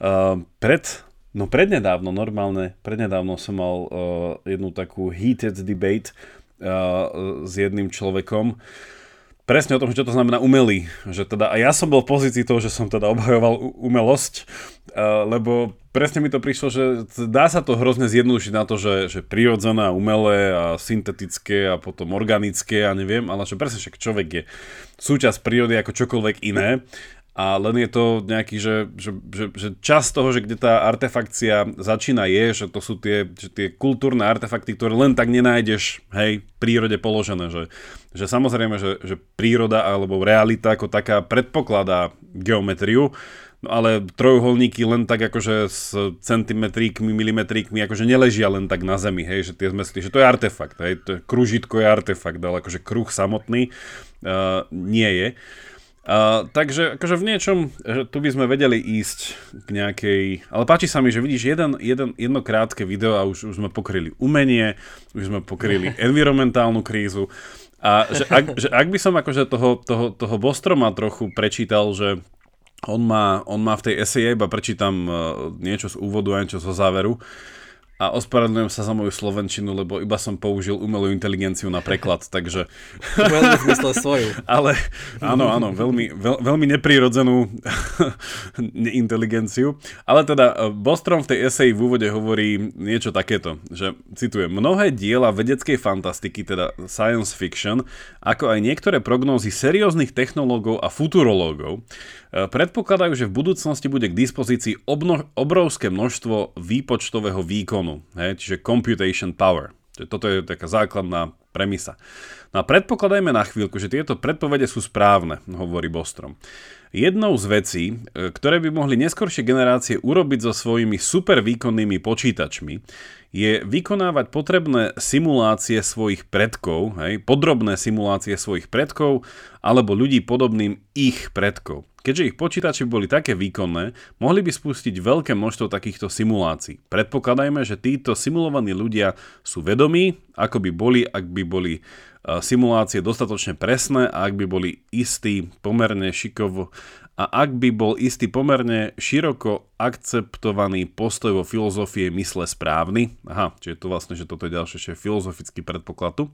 uh, pred No prednedávno, normálne, prednedávno som mal uh, jednu takú heated debate uh, s jedným človekom, presne o tom, čo to znamená umelý. Že teda, a ja som bol v pozícii toho, že som teda obhajoval umelosť, uh, lebo presne mi to prišlo, že dá sa to hrozne zjednodušiť na to, že, že prirodzené a umelé a syntetické a potom organické a neviem, ale že presne však človek je súčasť prírody ako čokoľvek iné a len je to nejaký, že, že, že, že čas toho, že kde tá artefakcia začína je, že to sú tie, že tie kultúrne artefakty, ktoré len tak nenájdeš, hej, v prírode položené, že, že samozrejme, že, že príroda alebo realita ako taká predpokladá geometriu, no ale trojuholníky len tak akože s centimetríkmi, milimetríkmi akože neležia len tak na zemi, hej, že tie zmesli, že to je artefakt, hej, to je, kružitko je artefakt, ale akože kruh samotný uh, nie je. Uh, takže akože v niečom, že tu by sme vedeli ísť k nejakej... Ale páči sa mi, že vidíš jeden, jeden, jedno krátke video a už, už sme pokryli umenie, už sme pokryli (laughs) environmentálnu krízu. A že ak, že ak by som akože toho, toho, toho Bostroma trochu prečítal, že on má, on má v tej eseje, iba prečítam uh, niečo z úvodu a niečo zo záveru, a ospravedlňujem sa za moju slovenčinu, lebo iba som použil umelú inteligenciu na preklad, takže... Umelú v zmysle svoju. (laughs) Ale áno, áno, veľmi, veľ, veľmi neprírodzenú (laughs) inteligenciu. Ale teda eh, Bostrom v tej eseji v úvode hovorí niečo takéto, že citujem, mnohé diela vedeckej fantastiky, teda science fiction, ako aj niektoré prognózy serióznych technológov a futurológov, predpokladajú, že v budúcnosti bude k dispozícii obno- obrovské množstvo výpočtového výkonu výkonu, hej, čiže computation power. Toto je taká základná premisa. No a predpokladajme na chvíľku, že tieto predpovede sú správne, hovorí Bostrom. Jednou z vecí, e, ktoré by mohli neskoršie generácie urobiť so svojimi supervýkonnými počítačmi, je vykonávať potrebné simulácie svojich predkov, hej, podrobné simulácie svojich predkov alebo ľudí podobným ich predkov. Keďže ich počítače boli také výkonné, mohli by spustiť veľké množstvo takýchto simulácií. Predpokladajme, že títo simulovaní ľudia sú vedomí, ako by boli, ak by boli simulácie dostatočne presné a ak by boli istí pomerne šikovo a ak by bol istý pomerne široko akceptovaný postoj vo filozofie mysle správny, aha, čiže to vlastne, že toto je ďalšie filozofický predpoklad tu,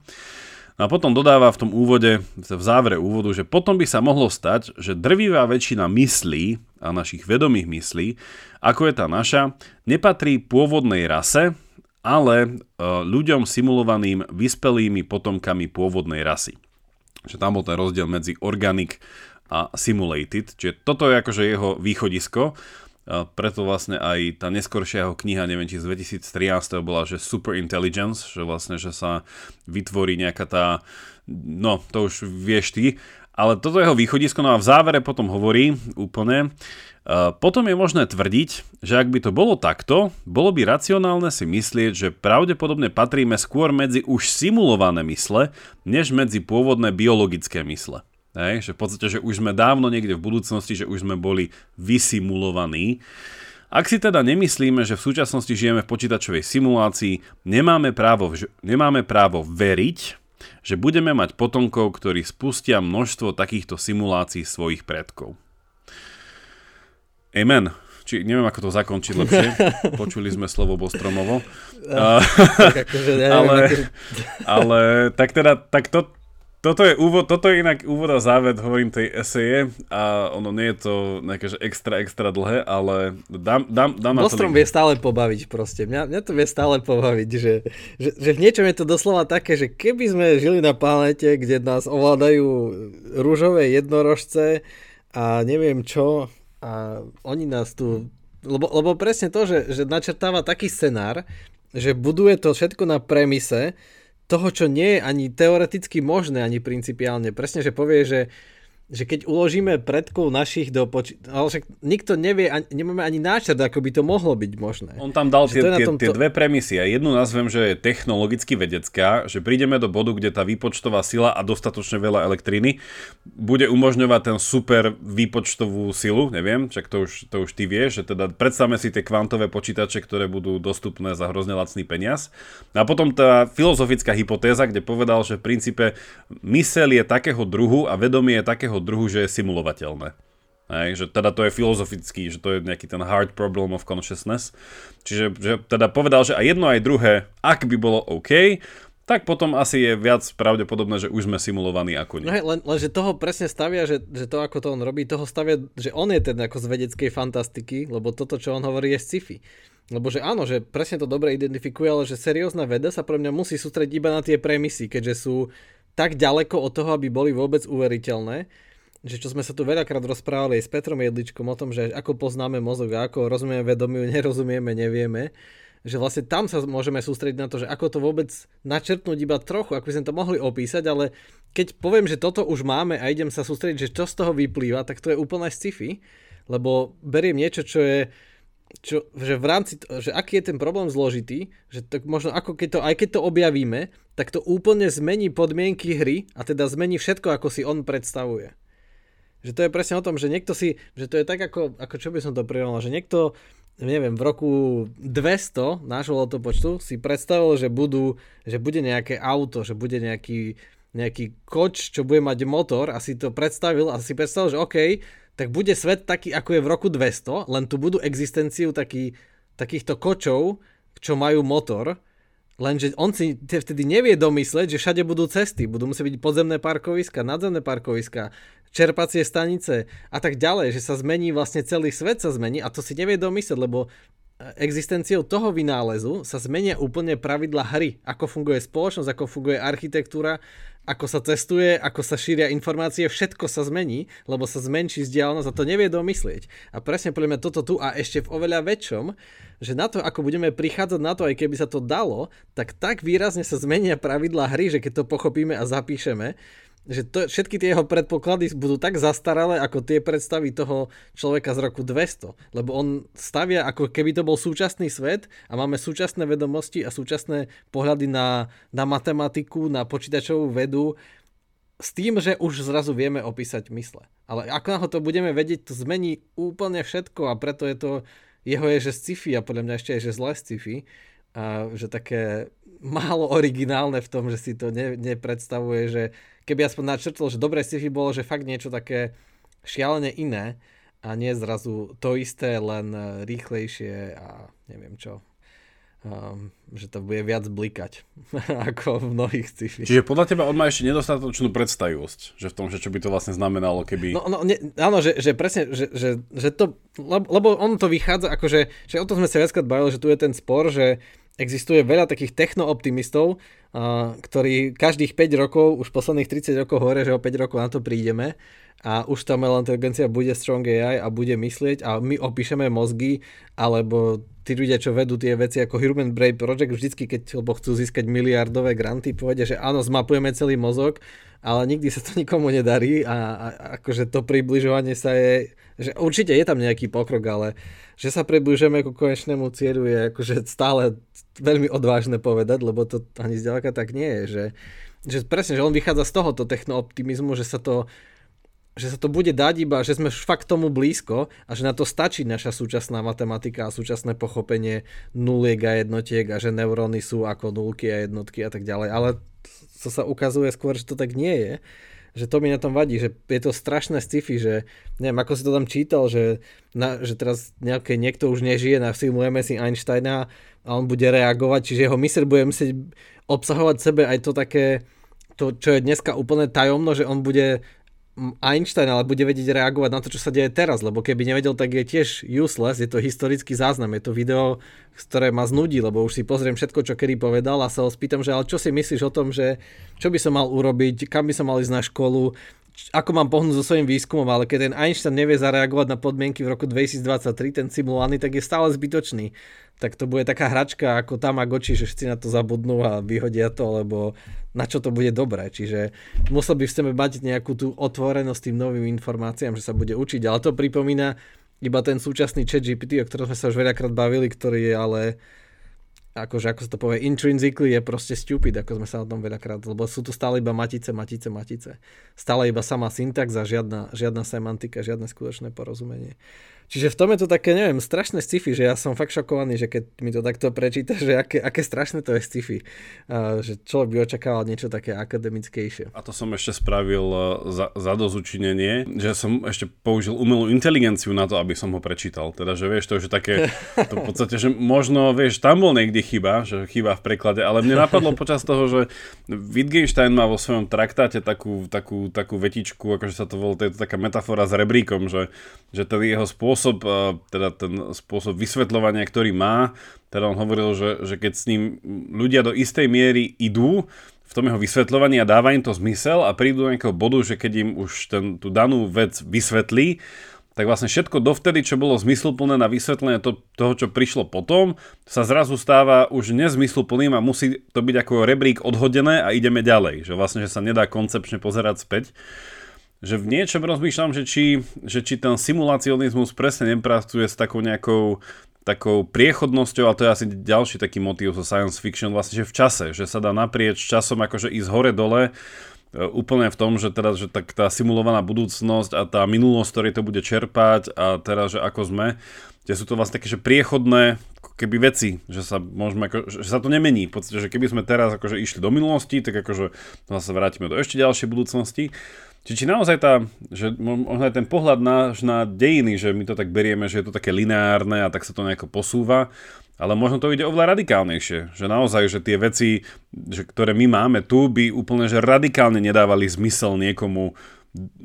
a potom dodáva v tom úvode, v závere úvodu, že potom by sa mohlo stať, že drvivá väčšina myslí a našich vedomých myslí, ako je tá naša, nepatrí pôvodnej rase, ale e, ľuďom simulovaným vyspelými potomkami pôvodnej rasy. Že tam bol ten rozdiel medzi organic a simulated, čiže toto je akože jeho východisko. A preto vlastne aj tá neskoršia jeho kniha, neviem či z 2013 bola, že Super Intelligence, že vlastne, že sa vytvorí nejaká tá, no to už vieš ty, ale toto jeho východisko, no a v závere potom hovorí úplne, potom je možné tvrdiť, že ak by to bolo takto, bolo by racionálne si myslieť, že pravdepodobne patríme skôr medzi už simulované mysle, než medzi pôvodné biologické mysle. Hej, že v podstate, že už sme dávno niekde v budúcnosti, že už sme boli vysimulovaní. Ak si teda nemyslíme, že v súčasnosti žijeme v počítačovej simulácii, nemáme právo, nemáme právo veriť, že budeme mať potomkov, ktorí spustia množstvo takýchto simulácií svojich predkov. Amen. Či, neviem, ako to zakončiť lepšie. (laughs) Počuli sme slovo Bostromovo. Uh, akože ale, ale tak teda, tak to, toto je úvod, toto je inak úvod a záved, hovorím tej eseje a ono nie je to nejaké že extra, extra dlhé, ale dám, dám, dám na to... vie stále pobaviť proste, mňa, mňa to vie stále pobaviť, že, že, že v niečom je to doslova také, že keby sme žili na planete, kde nás ovládajú rúžové jednorožce a neviem čo a oni nás tu... Lebo, lebo presne to, že, že načrtáva taký scenár, že buduje to všetko na premise, toho, čo nie je ani teoreticky možné, ani principiálne. Presne, že povie, že že keď uložíme predkov našich do počítača, ale však nikto nevie, ani, nemáme ani náčrt, ako by to mohlo byť možné. On tam dal tie, tie, tomto... tie dve premisy a jednu nazvem, že je technologicky vedecká, že prídeme do bodu, kde tá výpočtová sila a dostatočne veľa elektriny bude umožňovať ten super výpočtovú silu, neviem, čak to už, to už ty vieš, že teda predstavme si tie kvantové počítače, ktoré budú dostupné za hrozne lacný peniaz. A potom tá filozofická hypotéza, kde povedal, že v princípe mysel je takého druhu a vedomie je takého druhu, že je simulovateľné. Hej, že teda to je filozofický, že to je nejaký ten hard problem of consciousness. Čiže že teda povedal, že aj jedno aj druhé, ak by bolo OK, tak potom asi je viac pravdepodobné, že už sme simulovaní ako nie. No hej, len, lenže toho presne stavia, že, že to ako to on robí, toho stavia, že on je ten ako z vedeckej fantastiky, lebo toto, čo on hovorí, je sci-fi. Lebo že áno, že presne to dobre identifikuje, ale že seriózna veda sa pre mňa musí sústrediť iba na tie premisy, keďže sú tak ďaleko od toho, aby boli vôbec uveriteľné že čo sme sa tu veľakrát rozprávali aj s Petrom Jedličkom o tom, že ako poznáme mozog a ako rozumieme vedomiu, (laughs) nerozumieme, nevieme, že vlastne tam sa môžeme sústrediť na to, že ako to vôbec načrtnúť iba trochu, ako by sme to mohli opísať, ale keď poviem, že toto už máme a idem sa sústrediť, že čo z toho vyplýva, tak to je úplne sci-fi, lebo beriem niečo, čo je čo, že v rámci, že aký je ten problém zložitý, že tak možno ako keď to, aj keď to objavíme, tak to úplne zmení podmienky hry a teda zmení všetko, ako si on predstavuje. Že to je presne o tom, že niekto si, že to je tak ako, ako čo by som to prirovnal, že niekto neviem, v roku 200 nášho letopočtu si predstavil, že, budú, že bude nejaké auto, že bude nejaký, nejaký koč, čo bude mať motor a si to predstavil a si predstavil, že OK, tak bude svet taký, ako je v roku 200, len tu budú existenciu taký, takýchto kočov, čo majú motor, lenže on si vtedy nevie domysleť, že všade budú cesty, budú musieť byť podzemné parkoviska, nadzemné parkoviska, čerpacie stanice a tak ďalej, že sa zmení vlastne celý svet sa zmení a to si nevie domyslieť, lebo e, existenciou toho vynálezu sa zmenia úplne pravidla hry, ako funguje spoločnosť, ako funguje architektúra, ako sa cestuje, ako sa šíria informácie, všetko sa zmení, lebo sa zmenší vzdialenosť a to nevie domyslieť. A presne podľa mňa toto tu a ešte v oveľa väčšom, že na to, ako budeme prichádzať na to, aj keby sa to dalo, tak tak výrazne sa zmenia pravidla hry, že keď to pochopíme a zapíšeme, že to, všetky tie jeho predpoklady budú tak zastaralé, ako tie predstavy toho človeka z roku 200. Lebo on stavia, ako keby to bol súčasný svet a máme súčasné vedomosti a súčasné pohľady na, na matematiku, na počítačovú vedu, s tým, že už zrazu vieme opísať mysle. Ale ako na to budeme vedieť, to zmení úplne všetko a preto je to, jeho je, že sci-fi a podľa mňa ešte je, že zlé sci-fi a že také málo originálne v tom, že si to ne, nepredstavuje, že keby aspoň načrtol, že dobré sci-fi bolo, že fakt niečo také šialene iné a nie zrazu to isté, len e, rýchlejšie a neviem čo. Um, že to bude viac blikať (laughs) ako v mnohých sci-fi. Čiže podľa teba on má ešte nedostatočnú predstavivosť, že v tom, že čo by to vlastne znamenalo, keby... No, no ne, áno, že, že presne, že, že, že to, lebo, lebo on to vychádza, akože, že o tom sme sa viackrát bavili, že tu je ten spor, že existuje veľa takých technooptimistov, ktorí každých 5 rokov, už posledných 30 rokov hovoria, že o 5 rokov na to prídeme. A už tá umelá inteligencia bude strong AI a bude myslieť a my opíšeme mozgy, alebo tí ľudia, čo vedú tie veci ako Human Brain Project, vždycky, keď lebo chcú získať miliardové granty, povedia, že áno, zmapujeme celý mozog, ale nikdy sa to nikomu nedarí a, a akože to približovanie sa je, že určite je tam nejaký pokrok, ale že sa približujeme ku konečnému cieľu je akože stále veľmi odvážne povedať, lebo to ani zďaleka tak nie je, že, že presne, že on vychádza z tohoto technooptimizmu, že sa to že sa to bude dať iba, že sme fakt tomu blízko a že na to stačí naša súčasná matematika a súčasné pochopenie nuliek a jednotiek a že neuróny sú ako nulky a jednotky a tak ďalej. Ale to sa ukazuje skôr, že to tak nie je že to mi na tom vadí, že je to strašné sci-fi, že neviem, ako si to tam čítal, že, na, že teraz nejaké, niekto už nežije, nasimulujeme si Einsteina a on bude reagovať, čiže jeho mysel bude musieť obsahovať sebe aj to také, to, čo je dneska úplne tajomno, že on bude Einstein, ale bude vedieť reagovať na to, čo sa deje teraz, lebo keby nevedel, tak je tiež useless, je to historický záznam, je to video, ktoré ma znudí, lebo už si pozriem všetko, čo kedy povedal a sa ho spýtam, že ale čo si myslíš o tom, že čo by som mal urobiť, kam by som mal ísť na školu, ako mám pohnúť so svojím výskumom, ale keď ten Einstein nevie zareagovať na podmienky v roku 2023, ten simulovaný, tak je stále zbytočný tak to bude taká hračka ako Tamagotchi, že všetci na to zabudnú a vyhodia to, lebo na čo to bude dobré. Čiže musel by chceme mať nejakú tú otvorenosť tým novým informáciám, že sa bude učiť, ale to pripomína iba ten súčasný chat GPT, o ktorom sme sa už veľakrát bavili, ktorý je ale akože ako sa to povie, intrinsically je proste stupid, ako sme sa o tom veľakrát, lebo sú tu stále iba matice, matice, matice. Stále iba sama syntax a žiadna, žiadna semantika, žiadne skutočné porozumenie. Čiže v tom je to také, neviem, strašné sci-fi, že ja som fakt šokovaný, že keď mi to takto prečíta, že aké, aké strašné to je sci-fi. Uh, že človek by očakával niečo také akademickejšie. A to som ešte spravil uh, za, za dozučinenie, že som ešte použil umelú inteligenciu na to, aby som ho prečítal. Teda, že vieš, to je také, to v podstate, že možno, vieš, tam bol niekde chyba, že chyba v preklade, ale mne napadlo počas toho, že Wittgenstein má vo svojom traktáte takú, takú, takú vetičku, akože sa to volá, to je to taká metafora s rebríkom, že, že ten jeho spôsob spôsob, teda ten spôsob vysvetľovania, ktorý má, teda on hovoril, že, že keď s ním ľudia do istej miery idú v tom jeho vysvetľovaní a dáva im to zmysel a prídu do nejakého bodu, že keď im už ten, tú danú vec vysvetlí, tak vlastne všetko dovtedy, čo bolo zmysluplné na vysvetlenie to, toho, čo prišlo potom, sa zrazu stáva už nezmysluplným a musí to byť ako rebrík odhodené a ideme ďalej. Že vlastne, že sa nedá koncepčne pozerať späť že v niečom rozmýšľam, že či, že či ten simulacionizmus presne nepracuje s takou nejakou takou priechodnosťou, a to je asi ďalší taký motív zo science fiction, vlastne, že v čase, že sa dá naprieč časom akože ísť hore-dole úplne v tom, že teraz, že tak tá simulovaná budúcnosť a tá minulosť, ktorej to bude čerpať a teraz, že ako sme, kde sú to vlastne také, že priechodné keby veci, že sa môžeme, ako, že sa to nemení. V podstate, že keby sme teraz akože išli do minulosti, tak akože zase vrátime do ešte ďalšej budúcnosti. Či, či naozaj tá, že možno ten pohľad náš na dejiny, že my to tak berieme, že je to také lineárne a tak sa to nejako posúva, ale možno to ide oveľa radikálnejšie, že naozaj, že tie veci, že, ktoré my máme tu, by úplne že radikálne nedávali zmysel niekomu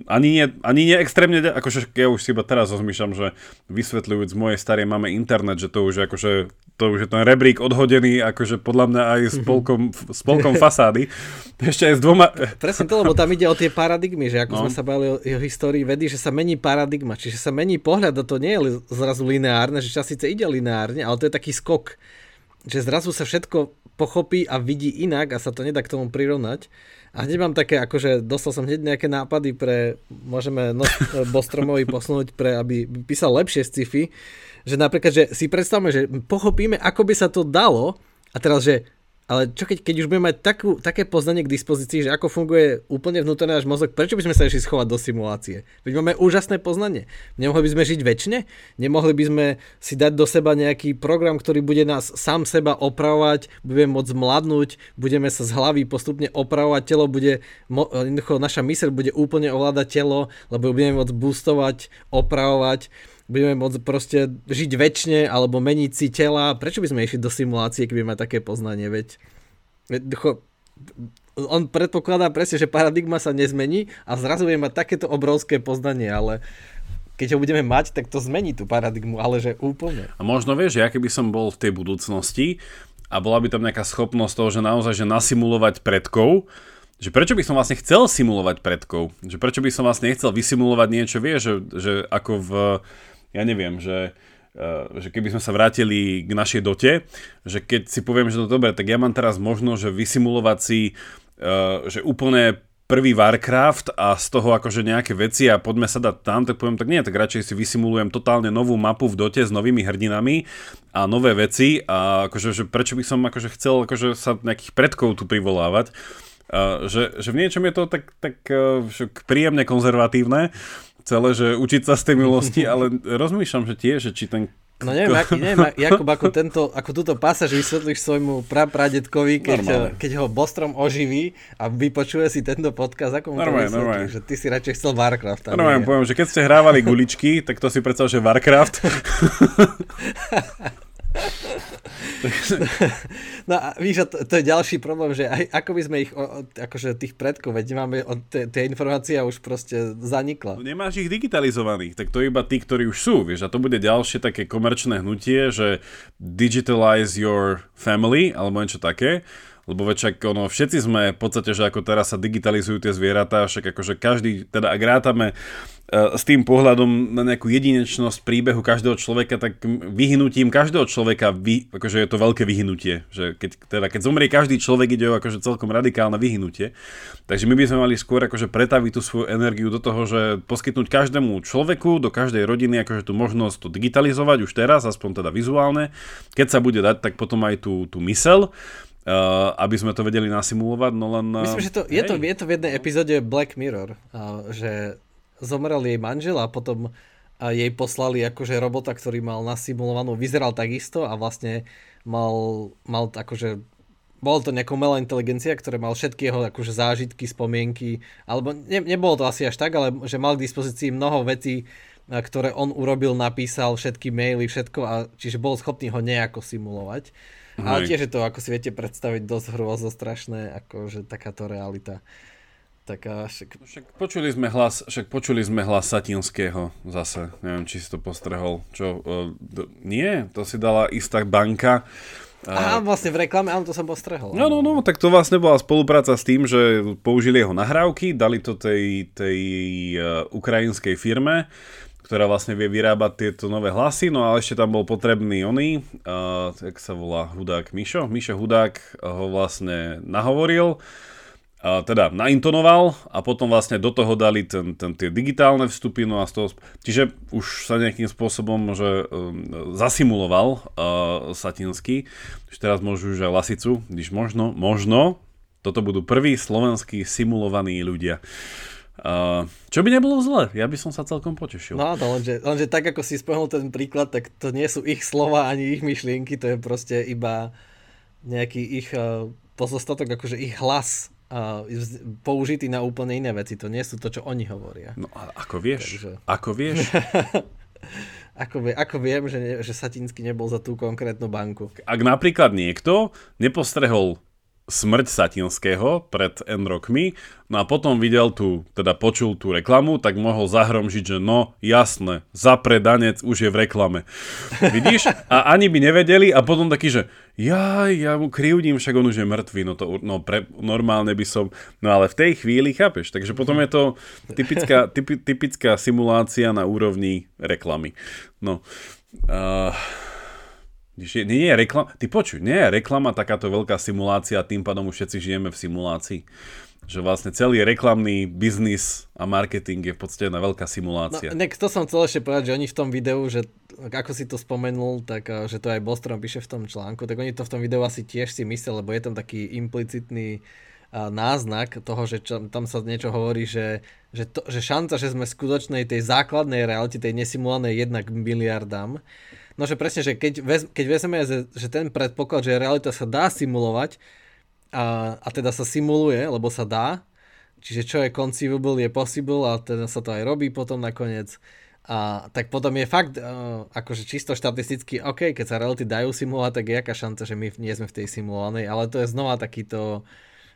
ani nie, ani nie extrémne, akože ja už si iba teraz rozmýšľam, že vysvetľujúc mojej starej máme internet, že to už akože to už je ten rebrík odhodený, akože podľa mňa aj s polkom, s polkom fasády. (laughs) Ešte aj s dvoma... Presne to, lebo tam ide o tie paradigmy, že ako no. sme sa bavili o, o histórii vedy, že sa mení paradigma, čiže sa mení pohľad, a to nie je zrazu lineárne, že čas síce ide lineárne, ale to je taký skok, že zrazu sa všetko pochopí a vidí inak a sa to nedá k tomu prirovnať. A hneď mám také, akože dostal som hneď nejaké nápady pre, môžeme no, (laughs) Bostromovi posunúť pre, aby písal lepšie sci-fi, že napríklad, že si predstavme, že pochopíme, ako by sa to dalo a teraz, že ale čo keď, keď už budeme mať takú, také poznanie k dispozícii, že ako funguje úplne vnútorný náš mozog, prečo by sme sa išli schovať do simulácie? Veď máme úžasné poznanie. Nemohli by sme žiť väčšine? Nemohli by sme si dať do seba nejaký program, ktorý bude nás sám seba opravovať, budeme môcť mladnúť, budeme sa z hlavy postupne opravovať, telo bude, jednoducho naša myseľ bude úplne ovládať telo, lebo budeme môcť boostovať, opravovať budeme môcť proste žiť väčšine alebo meniť si tela. Prečo by sme išli do simulácie, keby máme také poznanie, veď? On predpokladá presne, že paradigma sa nezmení a zrazu budeme mať takéto obrovské poznanie, ale keď ho budeme mať, tak to zmení tú paradigmu, ale že úplne. A možno vieš, ja keby som bol v tej budúcnosti a bola by tam nejaká schopnosť toho, že naozaj že nasimulovať predkov, že prečo by som vlastne chcel simulovať predkov? Že prečo by som vlastne nechcel vysimulovať niečo, vieš, že, že ako v ja neviem, že Uh, že keby sme sa vrátili k našej dote, že keď si poviem, že to dobre, tak ja mám teraz možnosť, že vysimulovať si, uh, že úplne prvý Warcraft a z toho akože nejaké veci a poďme sa dať tam, tak poviem, tak nie, tak radšej si vysimulujem totálne novú mapu v dote s novými hrdinami a nové veci a akože, že prečo by som akože chcel akože sa nejakých predkov tu privolávať. Uh, že, že v niečom je to tak, tak uh, príjemne konzervatívne, celé, že učiť sa z tej milosti, (laughs) ale rozmýšľam, že tiež, že či ten No neviem, ak, neviem Jakub, ako, tento, ako túto pasáž vysvetlíš svojmu prapradetkovi, keď, keď ho Bostrom oživí a vypočuje si tento podcast, ako mu normálne, to normálne. že ty si radšej chcel Warcraft. Normálne, poviem, že keď ste hrávali guličky, tak to si predstav, že Warcraft. (laughs) (laughs) no a víš, to, to je ďalší problém, že aj, ako by sme ich, o, akože tých predkov, veď máme tie informácie už proste zanikla. No nemáš ich digitalizovaných, tak to iba tí, ktorí už sú, vieš, a to bude ďalšie také komerčné hnutie, že digitalize your family, alebo niečo také, lebo veď ono, všetci sme v podstate, že ako teraz sa digitalizujú tie zvieratá, však akože každý, teda ak rátame uh, s tým pohľadom na nejakú jedinečnosť príbehu každého človeka, tak vyhnutím každého človeka, vy, akože je to veľké vyhnutie, že keď, teda keď zomrie každý človek, ide o akože celkom radikálne vyhnutie. Takže my by sme mali skôr akože pretaviť tú svoju energiu do toho, že poskytnúť každému človeku, do každej rodiny akože tú možnosť to digitalizovať už teraz, aspoň teda vizuálne. Keď sa bude dať, tak potom aj tú, tú mysel Uh, aby sme to vedeli nasimulovať, no len... Uh, Myslím, že to, je, to, je to v jednej epizóde Black Mirror, uh, že zomrel jej manžel a potom uh, jej poslali akože robota, ktorý mal nasimulovanú, vyzeral takisto a vlastne mal, mal akože bol to nejaká umelá inteligencia, ktorá mal všetky jeho akože zážitky, spomienky, alebo ne, nebolo to asi až tak, ale že mal k dispozícii mnoho vecí, ktoré on urobil, napísal, všetky maily, všetko, a čiže bol schopný ho nejako simulovať. Hej. Ale tiež je to, ako si viete predstaviť, dosť hrôzo strašné, ako že takáto realita. Taká, však... však počuli sme hlas, však počuli sme hlas Satinského zase, neviem, či si to postrehol. Čo, uh, do, nie, to si dala istá banka. Aha, vlastne v reklame, áno, to som postrehol. No, no, no, tak to vlastne bola spolupráca s tým, že použili jeho nahrávky, dali to tej, tej uh, ukrajinskej firme ktorá vlastne vie vyrábať tieto nové hlasy, no ale ešte tam bol potrebný oný, uh, jak sa volá, Hudák Mišo. Mišo Hudák ho vlastne nahovoril, uh, teda naintonoval a potom vlastne do toho dali ten, ten, tie digitálne vstupy, no a z toho, čiže už sa nejakým spôsobom že, um, zasimuloval uh, Satinsky, že teraz môžu už aj Lasicu, když možno, možno, Toto budú prví slovenskí simulovaní ľudia. Uh, čo by nebolo zle, ja by som sa celkom potešil. No to lenže, lenže tak ako si spomenul ten príklad, tak to nie sú ich slova ani ich myšlienky, to je proste iba nejaký ich uh, pozostatok, akože ich hlas uh, použitý na úplne iné veci, to nie sú to, čo oni hovoria. No a ako vieš, Takže... ako vieš? (laughs) ako, vie, ako viem, že, ne, že Satinsky nebol za tú konkrétnu banku. Ak napríklad niekto nepostrehol smrť Satinského pred N rokmi, no a potom videl tu, teda počul tú reklamu, tak mohol zahromžiť, že no, jasné, za predanec už je v reklame. Vidíš? A ani by nevedeli a potom taký, že ja, ja mu krivdím, však on už je mŕtvý, no to no, pre, normálne by som, no ale v tej chvíli, chápeš? Takže potom je to typická, typi, typická simulácia na úrovni reklamy. No, uh, nie, nie je reklama, ty počuj, nie je reklama takáto veľká simulácia, tým pádom už všetci žijeme v simulácii. Že vlastne celý reklamný biznis a marketing je v podstate jedna veľká simulácia. No, nek, to som chcel ešte povedať, že oni v tom videu, že ako si to spomenul, tak eh, že to aj Bostrom píše v tom článku, tak oni to v tom videu asi tiež si mysleli, lebo je tam taký implicitný uh, náznak toho, že čo, tam sa niečo hovorí, že, že, to, že šanca, že sme skutočnej tej základnej realite, tej nesimulovanej jednak miliardám, No že presne, že keď, vez, keď vezmeme, že, ten predpoklad, že realita sa dá simulovať a, a teda sa simuluje, lebo sa dá, čiže čo je conceivable je possible a teda sa to aj robí potom nakoniec, a tak potom je fakt, uh, akože čisto štatisticky, OK, keď sa reality dajú simulovať, tak je aká šanca, že my nie sme v tej simulovanej, ale to je znova takýto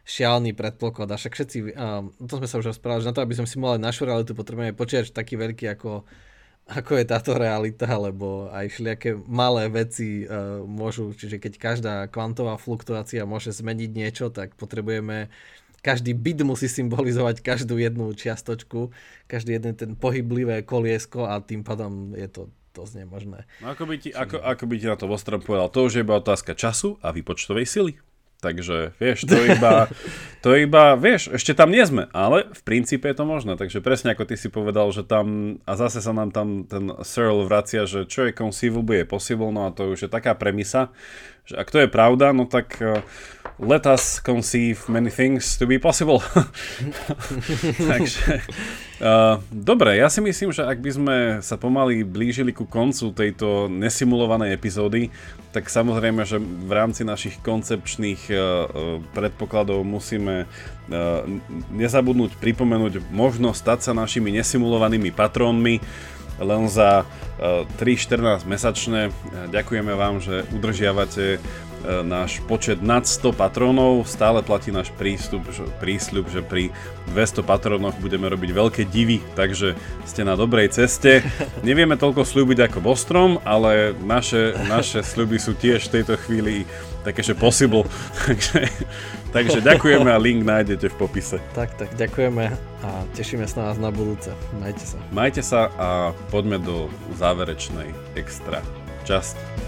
šialný predpoklad. A však všetci, uh, to sme sa už rozprávali, že na to, aby sme simulovali našu realitu, potrebujeme počítač taký veľký ako ako je táto realita, lebo aj všelijaké malé veci uh, môžu, čiže keď každá kvantová fluktuácia môže zmeniť niečo, tak potrebujeme každý byt musí symbolizovať každú jednu čiastočku, každý jeden ten pohyblivé koliesko a tým pádom je to dosť nemožné. No ako by ti, ako, ako by ti na to Vostrom povedal, to už je iba otázka času a výpočtovej sily. Takže, vieš, to iba, to iba, vieš, ešte tam nie sme, ale v princípe je to možné. Takže presne ako ty si povedal, že tam, a zase sa nám tam ten Searle vracia, že čo je conceivable je possible, no a to už je taká premisa, že ak to je pravda, no tak uh, let us conceive many things to be possible. (laughs) Takže, uh, dobre, ja si myslím, že ak by sme sa pomaly blížili ku koncu tejto nesimulovanej epizódy, tak samozrejme, že v rámci našich koncepčných uh, predpokladov musíme uh, nezabudnúť pripomenúť možnosť stať sa našimi nesimulovanými patrónmi len za 3-14 mesačne. Ďakujeme vám, že udržiavate náš počet nad 100 patrónov, stále platí náš prístup, že, prísľub, že pri 200 patrónoch budeme robiť veľké divy, takže ste na dobrej ceste. (laughs) Nevieme toľko slúbiť ako Bostrom, ale naše, naše sľuby sú tiež v tejto chvíli také, že possible. (laughs) takže, takže ďakujeme a link nájdete v popise. Tak, tak, ďakujeme a tešíme sa na vás na budúce. Majte sa. Majte sa a poďme do záverečnej extra časti.